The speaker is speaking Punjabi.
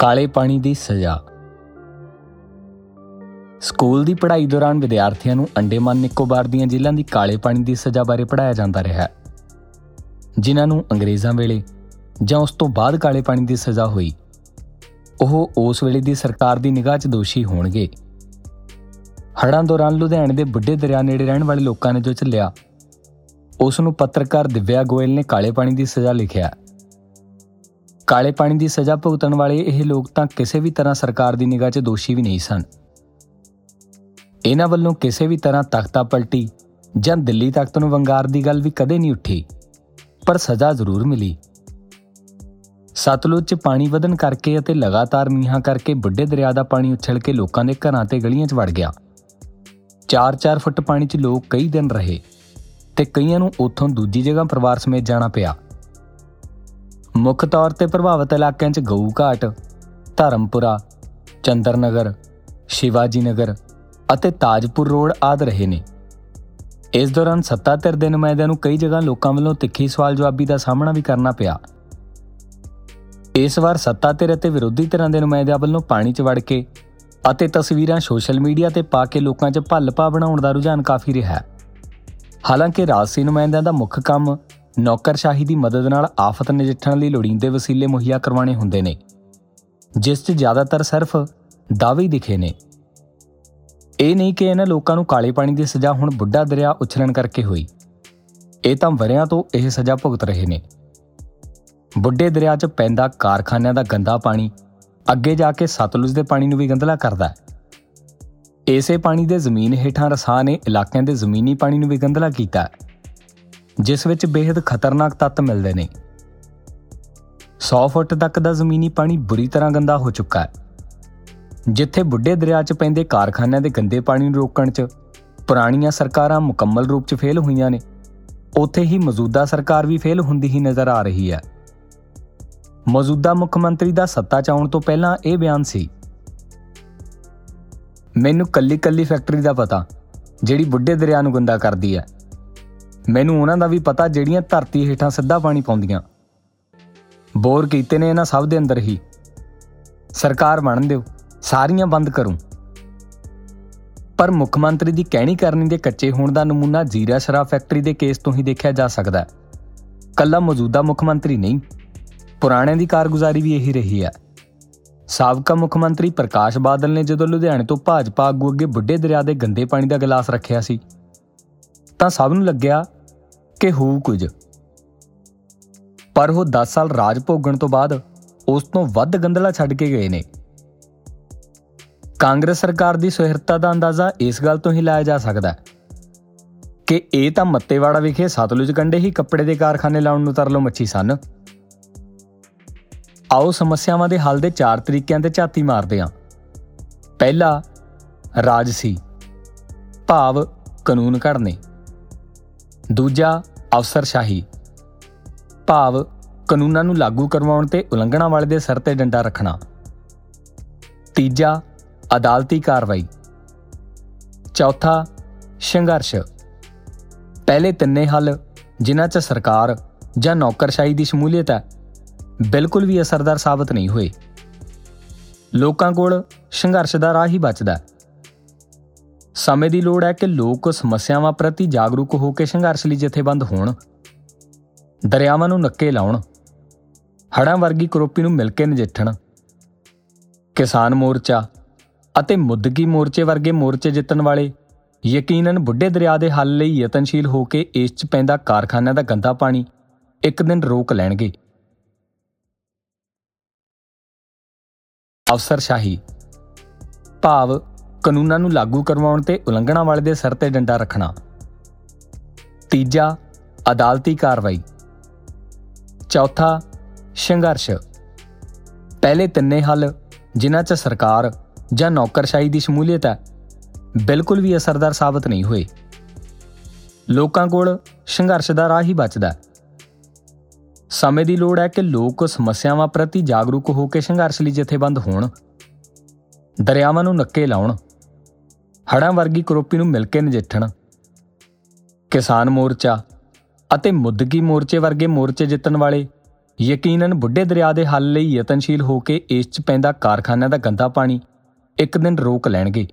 ਕਾਲੇ ਪਾਣੀ ਦੀ ਸਜ਼ਾ। ਸਕੂਲ ਦੀ ਪੜ੍ਹਾਈ ਦੌਰਾਨ ਵਿਦਿਆਰਥੀਆਂ ਨੂੰ ਅੰਡੇਮਾਨ ਨਿਕੋਬਾਰ ਦੀਆਂ ਜੇਲ੍ਹਾਂ ਦੀ ਕਾਲੇ ਪਾਣੀ ਦੀ ਸਜ਼ਾ ਬਾਰੇ ਪੜ੍ਹਾਇਆ ਜਾਂਦਾ ਰਿਹਾ। ਹੈ ਜਿਨ੍ਹਾਂ ਨੂੰ ਅੰਗਰੇਜ਼ਾਂ ਵੇਲੇ ਜਾਂ ਉਸ ਤੋਂ ਬਾਅਦ ਕਾਲੇ ਪਾਣੀ ਦੀ ਸਜ਼ਾ ਹੋਈ, ਉਹ ਉਸ ਵੇਲੇ ਦੀ ਸਰਕਾਰ ਦੀ ਨਿਗਾਹ 'ਚ ਦੋਸ਼ੀ ਹੋਣਗੇ। ਹੜ੍ਹਾਂ ਦੌਰਾਨ ਲੁਧਿਆਣੇ ਦੇ ਬੁੱਢੇ ਦਰਿਆ ਨੇੜੇ ਰਹਿਣ ਵਾਲੇ ਲੋਕਾਂ ਨੇ ਜੋ ਚੱਲਿਆ ਉਸ ਨੂੰ ਪੱਤਰਕਾਰ ਦਿਵਿਆ ਗੋਇਲ ਨੇ ਕਾਲੇ ਪਾਣੀ ਦੀ ਸਜ਼ਾ ਲਿਖਿਆ। ਕਾਲੇ ਪਾਣੀ ਦੀ ਸਜ਼ਾ ਭੁਗਤਣ ਵਾਲੇ ਇਹ ਲੋਕ ਤਾਂ ਕਿਸੇ ਵੀ ਤਰ੍ਹਾਂ ਸਰਕਾਰ ਦੀ ਨਿਗਾਹ 'ਚ ਦੋਸ਼ੀ ਵੀ ਨਹੀਂ ਸਨ। ਇਹਨਾਂ ਵੱਲੋਂ ਕਿਸੇ ਵੀ ਤਰ੍ਹਾਂ ਤਖਤਾ ਪਲਟੀ ਜਾਂ ਦਿੱਲੀ ਤਖਤ ਨੂੰ ਵੰਗਾਰ ਦੀ ਗੱਲ ਵੀ ਕਦੇ ਨਹੀਂ ਉੱਠੀ, ਪਰ ਸਜ਼ਾ ਜ਼ਰੂਰ ਮਿਲੀ। ਸਤਲੁਜ 'ਚ ਪਾਣੀ ਵਧਣ ਕਰਕੇ ਅਤੇ ਲਗਾਤਾਰ ਮੀਂਹਾਂ ਕਰਕੇ ਵੱਡੇ ਦਰਿਆ ਦਾ ਪਾਣੀ ਉਛਲ ਕੇ ਲੋਕਾਂ ਦੇ ਘਰਾਂ ਤੇ ਗਲੀਆਂ 'ਚ ਵੜ ਗਿਆ। 4-4 ਫੁੱਟ ਪਾਣੀ 'ਚ ਲੋਕ ਕਈ ਦਿਨ ਰਹੇ ਤੇ ਕਈਆਂ ਨੂੰ ਉੱਥੋਂ ਦੂਜੀ ਜਗ੍ਹਾ ਪਰਿਵਾਰ ਸਮੇਤ ਜਾਣਾ ਪਿਆ। ਮੁੱਖ ਤੌਰ ਤੇ ਪ੍ਰਭਾਵਿਤ ਇਲਾਕਿਆਂ 'ਚ ਗਊ ਘਾਟ ਧਰਮਪੁਰਾ, ਚੰਦਰਨਗਰ, ਸ਼ਿਵਾਜੀ ਨਗਰ ਅਤੇ ਤਾਜਪੁਰ ਰੋਡ ਆਦ ਰਹੇ ਨੇ। ਇਸ ਦੌਰਾਨ ਸੱਤਾ ਧਿਰ ਦੇ ਨੁਮਾਇੰਦਿਆਂ ਨੂੰ ਕਈ ਜਗ੍ਹਾ ਲੋਕਾਂ ਵੱਲੋਂ ਤਿੱਖੀ ਸਵਾਲ ਜਵਾਬੀ ਦਾ ਸਾਹਮਣਾ ਵੀ ਕਰਨਾ ਪਿਆ। ਇਸ ਵਾਰ ਸੱਤਾ ਧਿਰ ਅਤੇ ਵਿਰੋਧੀ ਧਿਰਾਂ ਦੇ ਨੁਮਾਇੰਦਿਆਂ ਵੱਲੋਂ ਪਾਣੀ 'ਚ ਵੜ ਕੇ ਅਤੇ ਤਸਵੀਰਾਂ ਸੋਸ਼ਲ ਮੀਡੀਆ ਤੇ ਪਾ ਕੇ ਲੋਕਾਂ 'ਚ ਭੱਲ-ਪਾ ਬਣਾਉਣ ਦਾ ਰੁਝਾਨ ਕਾਫੀ ਰਿਹਾ ਹੈ। ਹਾਲਾਂਕਿ ਰਾਜਸੀ ਨੁਮਾਇੰਦਿਆਂ ਦਾ ਮੁੱਖ ਕੰਮ ਨੌਕਰਸ਼ਾਹੀ ਦੀ ਮਦਦ ਨਾਲ ਆਫਤ ਨਜਿੱਠਣ ਲਈ ਲੋੜੀਂਦੇ ਵਸੀਲੇ ਮੁਹੱਈਆ ਕਰਵਾਉਣੇ ਹੁੰਦੇ ਨੇ, ਜਿਸ 'ਚ ਜ਼ਿਆਦਾਤਰ ਸਿਰਫ ਦਾਅਵੇ ਦਿਖੇ ਨੇ। ਇਹ ਨਹੀਂ ਕਿ ਇਹਨਾਂ ਲੋਕਾਂ ਨੂੰ ਕਾਲੇ ਪਾਣੀ ਦੀ ਸਜ਼ਾ ਹੁਣ ਬੁੱਢਾ ਦਰਿਆ ਉਛਲਣ ਕਰਕੇ ਹੋਈ। ਇਹ ਤਾਂ ਵਰਿਆਂ ਤੋਂ ਇਹ ਸਜ਼ਾ ਭੁਗਤ ਰਹੇ ਨੇ। ਬੁੱਢੇ ਦਰਿਆ 'ਚ ਪੈਂਦਾ ਕਾਰਖਾਨਿਆਂ ਦਾ ਗੰਦਾ ਪਾਣੀ, ਅੱਗੇ ਜਾ ਕੇ ਸਤਲੁਜ ਦੇ ਪਾਣੀ ਨੂੰ ਵੀ ਗੰਦਲਾ ਕਰਦਾ ਹੈ। ਇਸੇ ਪਾਣੀ ਦੇ ਜ਼ਮੀਨ ਹੇਠਾਂ ਰਸਾਂ ਨੇ ਇਲਾਕਿਆਂ ਦੇ ਜ਼ਮੀਨੀ ਪਾਣੀ ਨੂੰ ਵੀ ਗੰਦਲਾ ਕੀਤਾ ਹੈ। ਜਿਸ ਵਿੱਚ ਬੇहद ਖਤਰਨਾਕ ਤੱਤ ਮਿਲਦੇ ਨੇ। 100 ਫੁੱਟ ਤੱਕ ਦਾ ਜ਼ਮੀਨੀ ਪਾਣੀ ਬੁਰੀ ਤਰ੍ਹਾਂ ਗੰਦਾ ਹੋ ਚੁੱਕਾ ਹੈ। ਜਿੱਥੇ ਬੁੱਢੇ ਦਰਿਆ 'ਚ ਪੈਂਦੇ ਕਾਰਖਾਨਿਆਂ ਦੇ ਗੰਦੇ ਪਾਣੀ ਨੂੰ ਰੋਕਣ 'ਚ ਪੁਰਾਣੀਆਂ ਸਰਕਾਰਾਂ ਮੁਕੰਮਲ ਰੂਪ 'ਚ ਫੇਲ ਹੋਈਆਂ ਨੇ, ਉੱਥੇ ਹੀ ਮੌਜੂਦਾ ਸਰਕਾਰ ਵੀ ਫੇਲ ਹੁੰਦੀ ਹੀ ਨਜ਼ਰ ਆ ਰਹੀ ਹੈ। ਮੌਜੂਦਾ ਮੁੱਖ ਮੰਤਰੀ ਦਾ ਸੱਤਾ 'ਚ ਆਉਣ ਤੋਂ ਪਹਿਲਾਂ ਇਹ ਬਿਆਨ ਸੀ, ਮੈਨੂੰ ਕੱਲੀ ਕੱਲੀ ਫੈਕਟਰੀ ਦਾ ਪਤਾ, ਜਿਹੜੀ ਬੁੱਢੇ ਦਰਿਆ ਨੂੰ ਗੰਦਾ ਕਰਦੀ ਹੈ। ਮੈਨੂੰ ਉਹਨਾਂ ਦਾ ਵੀ ਪਤਾ ਜਿਹੜੀਆਂ ਧਰਤੀ ਹੇਠਾਂ ਸਿੱਧਾ ਪਾਣੀ ਪਾਉਂਦੀਆਂ। ਬੋਰ ਕੀਤੇ ਨੇ ਇਹਨਾਂ ਸਭ ਦੇ ਅੰਦਰ ਹੀ। ਸਰਕਾਰ ਬਣ ਦਿਓ, ਸਾਰੀਆਂ ਬੰਦ ਕਰੂੰ। ਪਰ ਮੁੱਖ ਮੰਤਰੀ ਦੀ ਕਹਿਣੀ ਕਰਨੀ ਦੇ ਕੱਚੇ ਹੋਣ ਦਾ ਨਮੂਨਾ ਜੀਰਾ ਸ਼ਰਾਬ ਫੈਕਟਰੀ ਦੇ ਕੇਸ ਤੋਂ ਹੀ ਦੇਖਿਆ ਜਾ ਸਕਦਾ ਹੈ। ਕੱਲਾ ਮੌਜੂਦਾ ਮੁੱਖ ਮੰਤਰੀ ਨਹੀਂ, ਪੁਰਾਣੇ ਦੀ ਕਾਰਗੁਜ਼ਾਰੀ ਵੀ ਇਹੀ ਰਹੀ ਹੈ। ਸਾਬਕਾ ਮੁੱਖ ਮੰਤਰੀ ਪ੍ਰਕਾਸ਼ ਬਾਦਲ ਨੇ ਜਦੋਂ ਲੁਧਿਆਣੇ ਤੋਂ ਭਾਜਪਾ ਆਗੂ ਅੱਗੇ ਬੁੱਢੇ ਦਰਿਆ ਦੇ ਗੰਦੇ ਪਾਣੀ ਦਾ ਗਲਾਸ ਰੱਖਿਆ ਸੀ ਤਾਂ ਸਭ ਨੂੰ ਲੱਗਿਆ ਕਿ ਹੋਊ ਕੁਝ। ਪਰ ਉਹ 10 ਸਾਲ ਰਾਜ ਭੋਗਣ ਤੋਂ ਬਾਅਦ ਉਸ ਤੋਂ ਵੱਧ ਗੰਦਲਾ ਛੱਡ ਕੇ ਗਏ ਨੇ। ਕਾਂਗਰਸ ਸਰਕਾਰ ਦੀ ਸੁਹਿਰਤਾ ਦਾ ਅੰਦਾਜ਼ਾ ਇਸ ਗੱਲ ਤੋਂ ਹੀ ਲਾਇਆ ਜਾ ਸਕਦਾ ਹੈ ਕਿ ਇਹ ਤਾਂ ਮੱਤੇਵਾੜਾ ਵਿਖੇ ਸਤਲੁਜ ਕੰਡੇ ਹੀ ਕੱਪੜੇ ਦੇ ਕਾਰਖਾਨੇ ਲਾਉਣ ਨੂੰ ਤਰਲੋ ਮੱਛੀ ਸਨ। ਆਓ ਸਮੱਸਿਆਵਾਂ ਦੇ ਹੱਲ ਦੇ ਚਾਰ ਤਰੀਕਿਆਂ ਤੇ ਝਾਤੀ ਮਾਰਦੇ ਹਾਂ। ਪਹਿਲਾ ਰਾਜਸੀ ਭਾਵ ਕਾਨੂੰਨ ਘੜਨੇ। ਦੂਜਾ ਅਫਸਰਸ਼ਾਹੀ ਭਾਵ, ਕਾਨੂੰਨਾਂ ਨੂੰ ਲਾਗੂ ਕਰਵਾਉਣ ਤੇ ਉਲੰਘਣਾ ਵਾਲੇ ਦੇ ਸਿਰ ਤੇ ਡੰਡਾ ਰੱਖਣਾ। ਤੀਜਾ, ਅਦਾਲਤੀ ਕਾਰਵਾਈ। ਚੌਥਾ, ਸੰਘਰਸ਼। ਪਹਿਲੇ ਤਿੰਨੇ ਹੱਲ, ਜਿਨ੍ਹਾਂ 'ਚ ਸਰਕਾਰ ਜਾਂ ਨੌਕਰਸ਼ਾਹੀ ਦੀ ਸ਼ਮੂਲੀਅਤ ਹੈ, ਬਿਲਕੁਲ ਵੀ ਅਸਰਦਾਰ ਸਾਬਤ ਨਹੀਂ ਹੋਏ। ਲੋਕਾਂ ਕੋਲ ਸੰਘਰਸ਼ ਦਾ ਰਾਹ ਹੀ ਬਚਦਾ ਹੈ। ਸਮੇਂ ਦੀ ਲੋੜ ਹੈ ਕਿ ਲੋਕ ਸਮੱਸਿਆਵਾਂ ਪ੍ਰਤੀ ਜਾਗਰੂਕ ਹੋ ਕੇ ਸੰਘਰਸ਼ ਲਈ ਜਥੇਬੰਦ ਹੋਣ। ਦਰਿਆਵਾਂ ਨੂੰ ਨੱਕੇ ਲਾਉਣ। ਹੜਾਂ ਵਰਗੀ ਕਰੋਪੀ ਨੂੰ ਮਿਲ ਕੇ ਨਜਿੱਠਣ। ਕਿਸਾਨ ਮੋਰਚਾ ਅਤੇ ਮੁੱਦਗੀ ਮੋਰਚੇ ਵਰਗੇ ਮੋਰਚੇ ਜਿੱਤਣ ਵਾਲੇ ਯਕੀਨਨ ਬੁੱਢੇ ਦਰਿਆ ਦੇ ਹੱਲ ਲਈ ਯਤਨਸ਼ੀਲ ਹੋ ਕੇ ਇਸ 'ਚ ਪੈਂਦਾ ਕਾਰਖਾਨਿਆਂ ਦਾ ਗੰਦਾ ਪਾਣੀ ਇੱਕ ਦਿਨ ਰੋਕ ਲੈਣਗੇ। ਅਫਸਰਸ਼ਾਹੀ। ਭਾਵ ਕਾਨੂੰਨਾਂ ਨੂੰ ਲਾਗੂ ਕਰਵਾਉਣ ਤੇ ਉਲੰਘਣਾ ਵਾਲੇ ਦੇ ਸਿਰ ਤੇ ਡੰਡਾ ਰੱਖਣਾ। ਤੀਜਾ, ਅਦਾਲਤੀ ਕਾਰਵਾਈ। ਚੌਥਾ, ਸੰਘਰਸ਼। ਪਹਿਲੇ ਤਿੰਨੇ ਹੱਲ, ਜਿਨ੍ਹਾਂ 'ਚ ਸਰਕਾਰ ਜਾਂ ਨੌਕਰਸ਼ਾਹੀ ਦੀ ਸ਼ਮੂਲੀਅਤ ਹੈ, ਬਿਲਕੁਲ ਵੀ ਅਸਰਦਾਰ ਸਾਬਤ ਨਹੀਂ ਹੋਏ। ਲੋਕਾਂ ਕੋਲ ਸੰਘਰਸ਼ ਦਾ ਰਾਹ ਹੀ ਬਚਦਾ ਹੈ। ਸਮੇਂ ਦੀ ਲੋੜ ਹੈ ਕਿ ਲੋਕ ਸਮੱਸਿਆਵਾਂ ਪ੍ਰਤੀ ਜਾਗਰੂਕ ਹੋ ਕੇ ਸੰਘਰਸ਼ ਲਈ ਜਥੇਬੰਦ ਹੋਣ। ਦਰਿਆਵਾਂ ਨੂੰ ਨੱਕੇ ਲਾਉਣ। ਹੜਾਂ ਵਰਗੀ ਕਰੋਪੀ ਨੂੰ ਮਿਲ ਕੇ ਨਜਿੱਠਣ। ਕਿਸਾਨ ਮੋਰਚਾ ਅਤੇ ਮੁੱਦਗੀ ਮੋਰਚੇ ਵਰਗੇ ਮੋਰਚੇ ਜਿੱਤਣ ਵਾਲੇ ਯਕੀਨਨ ਬੁੱਢੇ ਦਰਿਆ ਦੇ ਹੱਲ ਲਈ ਯਤਨਸ਼ੀਲ ਹੋ ਕੇ ਇਸ 'ਚ ਪੈਂਦਾ ਕਾਰਖਾਨਿਆਂ ਦਾ ਗੰਦਾ ਪਾਣੀ ਇੱਕ ਦਿਨ ਰੋਕ ਲੈਣਗੇ।